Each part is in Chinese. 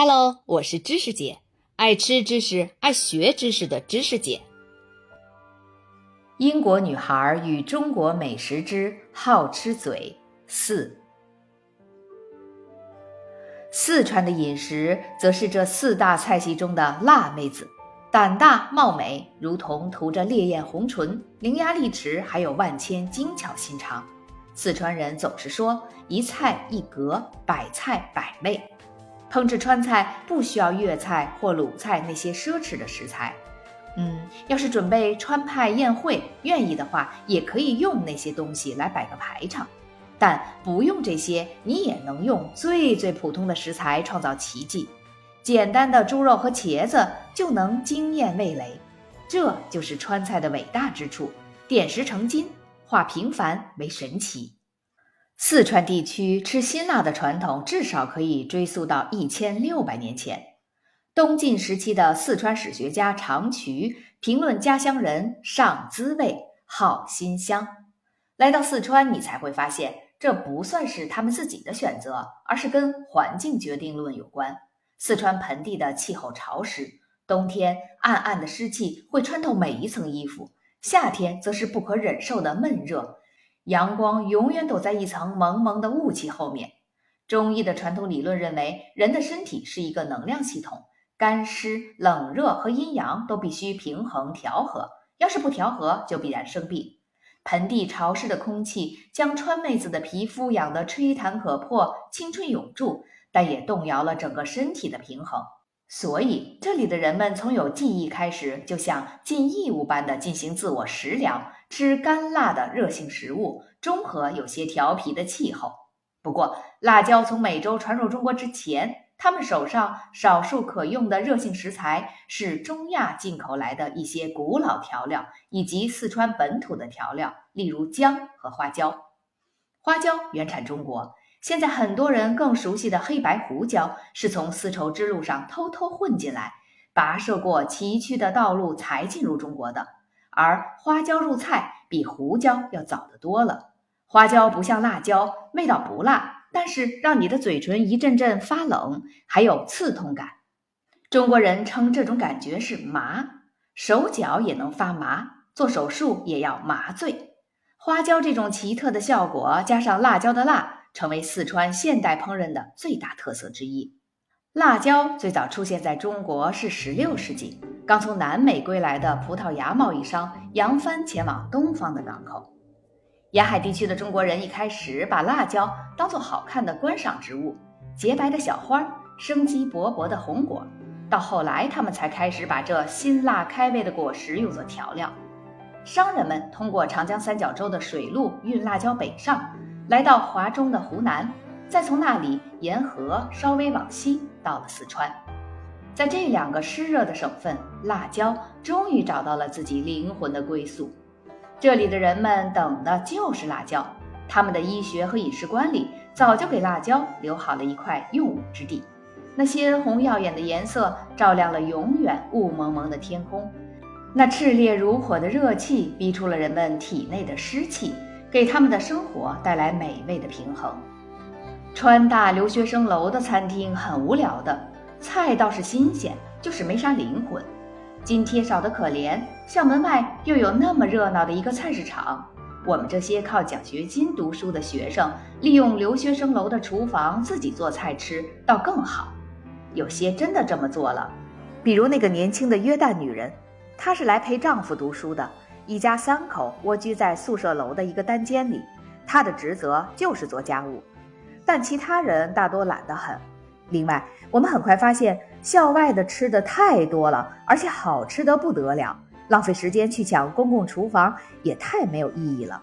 Hello，我是知识姐，爱吃知识、爱学知识的知识姐。英国女孩与中国美食之好吃嘴四。四川的饮食则是这四大菜系中的辣妹子，胆大貌美，如同涂着烈焰红唇，伶牙俐齿，还有万千精巧心肠。四川人总是说一菜一格，百菜百味。烹制川菜不需要粤菜或鲁菜那些奢侈的食材。嗯，要是准备川派宴会，愿意的话，也可以用那些东西来摆个排场。但不用这些，你也能用最最普通的食材创造奇迹。简单的猪肉和茄子就能惊艳味蕾，这就是川菜的伟大之处：点石成金，化平凡为神奇。四川地区吃辛辣的传统至少可以追溯到一千六百年前。东晋时期的四川史学家常渠评论家乡人上滋味，好辛香。来到四川，你才会发现。这不算是他们自己的选择，而是跟环境决定论有关。四川盆地的气候潮湿，冬天暗暗的湿气会穿透每一层衣服；夏天则是不可忍受的闷热，阳光永远躲在一层蒙蒙的雾气后面。中医的传统理论认为，人的身体是一个能量系统，干湿、冷热和阴阳都必须平衡调和，要是不调和，就必然生病。盆地潮湿的空气将川妹子的皮肤养得吹弹可破、青春永驻，但也动摇了整个身体的平衡。所以，这里的人们从有记忆开始，就像尽义务般的进行自我食疗，吃干辣的热性食物，中和有些调皮的气候。不过，辣椒从美洲传入中国之前。他们手上少数可用的热性食材是中亚进口来的一些古老调料，以及四川本土的调料，例如姜和花椒。花椒原产中国，现在很多人更熟悉的黑白胡椒是从丝绸之路上偷偷混进来，跋涉过崎岖的道路才进入中国的。而花椒入菜比胡椒要早得多了。花椒不像辣椒，味道不辣。但是让你的嘴唇一阵阵发冷，还有刺痛感。中国人称这种感觉是麻，手脚也能发麻，做手术也要麻醉。花椒这种奇特的效果，加上辣椒的辣，成为四川现代烹饪的最大特色之一。辣椒最早出现在中国是十六世纪，刚从南美归来的葡萄牙贸易商扬帆前往东方的港口。沿海地区的中国人一开始把辣椒当作好看的观赏植物，洁白的小花，生机勃勃的红果。到后来，他们才开始把这辛辣开胃的果实用作调料。商人们通过长江三角洲的水路运辣椒北上，来到华中的湖南，再从那里沿河稍微往西到了四川。在这两个湿热的省份，辣椒终于找到了自己灵魂的归宿。这里的人们等的就是辣椒，他们的医学和饮食观里早就给辣椒留好了一块用武之地。那鲜红耀眼的颜色照亮了永远雾蒙蒙的天空，那炽烈如火的热气逼出了人们体内的湿气，给他们的生活带来美味的平衡。川大留学生楼的餐厅很无聊的，菜倒是新鲜，就是没啥灵魂。津贴少得可怜，校门外又有那么热闹的一个菜市场。我们这些靠奖学金读书的学生，利用留学生楼的厨房自己做菜吃，倒更好。有些真的这么做了，比如那个年轻的约旦女人，她是来陪丈夫读书的，一家三口蜗居在宿舍楼的一个单间里，他的职责就是做家务，但其他人大多懒得很。另外，我们很快发现校外的吃的太多了，而且好吃的不得了，浪费时间去抢公共厨房也太没有意义了。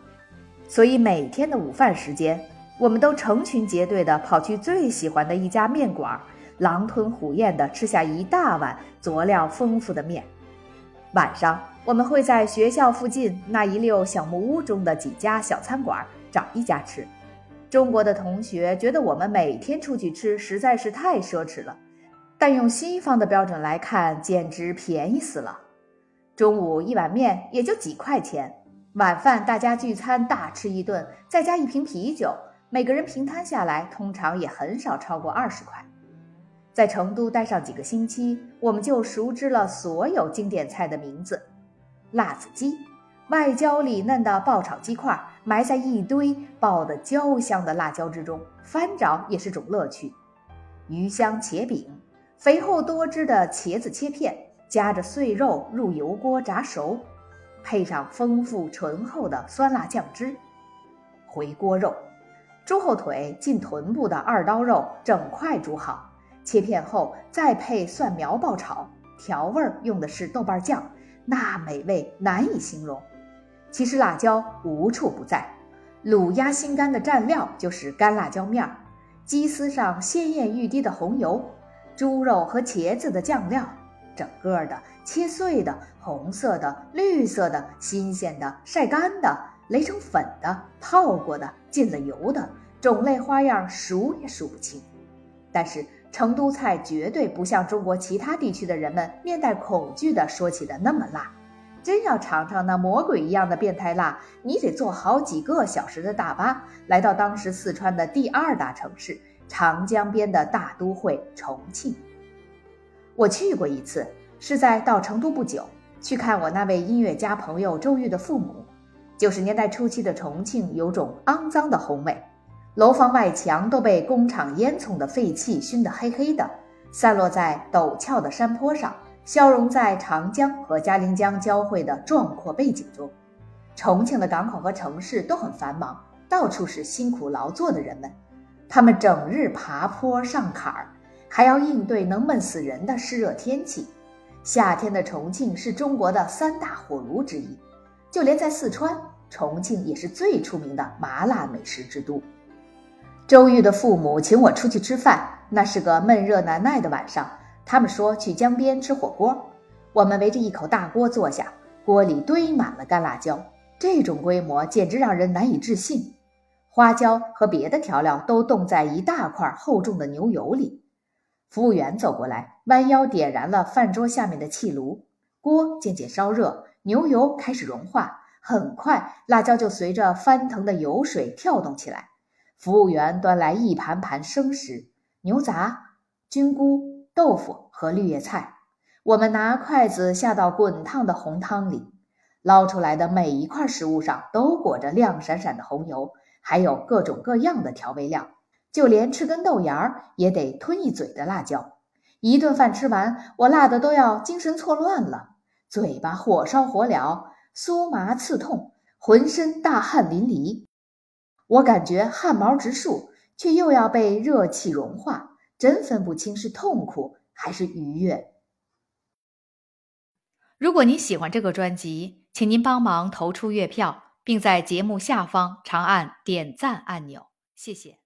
所以每天的午饭时间，我们都成群结队地跑去最喜欢的一家面馆，狼吞虎咽地吃下一大碗佐料丰富的面。晚上，我们会在学校附近那一溜小木屋中的几家小餐馆找一家吃。中国的同学觉得我们每天出去吃实在是太奢侈了，但用西方的标准来看，简直便宜死了。中午一碗面也就几块钱，晚饭大家聚餐大吃一顿，再加一瓶啤酒，每个人平摊下来，通常也很少超过二十块。在成都待上几个星期，我们就熟知了所有经典菜的名字：辣子鸡，外焦里嫩的爆炒鸡块，埋在一堆爆得焦香的辣椒之中，翻找也是种乐趣；鱼香茄饼，肥厚多汁的茄子切片，夹着碎肉入油锅炸熟，配上丰富醇厚的酸辣酱汁；回锅肉，猪后腿进臀部的二刀肉，整块煮好。切片后再配蒜苗爆炒，调味用的是豆瓣酱，那美味难以形容。其实辣椒无处不在，卤鸭心肝的蘸料就是干辣椒面儿，鸡丝上鲜艳欲滴的红油，猪肉和茄子的酱料，整个的切碎的、红色的、绿色的、新鲜的、晒干的、擂成粉的、泡过的、浸了油的，种类花样数也数不清。但是。成都菜绝对不像中国其他地区的人们面带恐惧的说起的那么辣，真要尝尝那魔鬼一样的变态辣，你得坐好几个小时的大巴，来到当时四川的第二大城市长江边的大都会重庆。我去过一次，是在到成都不久，去看我那位音乐家朋友周玉的父母。九十年代初期的重庆有种肮脏的红味。楼房外墙都被工厂烟囱的废气熏得黑黑的，散落在陡峭的山坡上，消融在长江和嘉陵江交汇的壮阔背景中。重庆的港口和城市都很繁忙，到处是辛苦劳作的人们，他们整日爬坡上坎儿，还要应对能闷死人的湿热天气。夏天的重庆是中国的三大火炉之一，就连在四川，重庆也是最出名的麻辣美食之都。周玉的父母请我出去吃饭，那是个闷热难耐的晚上。他们说去江边吃火锅，我们围着一口大锅坐下，锅里堆满了干辣椒，这种规模简直让人难以置信。花椒和别的调料都冻在一大块厚重的牛油里。服务员走过来，弯腰点燃了饭桌下面的气炉，锅渐渐烧热，牛油开始融化，很快辣椒就随着翻腾的油水跳动起来。服务员端来一盘盘生食，牛杂、菌菇、豆腐和绿叶菜。我们拿筷子下到滚烫的红汤里，捞出来的每一块食物上都裹着亮闪闪的红油，还有各种各样的调味料，就连吃根豆芽儿也得吞一嘴的辣椒。一顿饭吃完，我辣得都要精神错乱了，嘴巴火烧火燎，酥麻刺痛，浑身大汗淋漓。我感觉汗毛直竖，却又要被热气融化，真分不清是痛苦还是愉悦。如果您喜欢这个专辑，请您帮忙投出月票，并在节目下方长按点赞按钮，谢谢。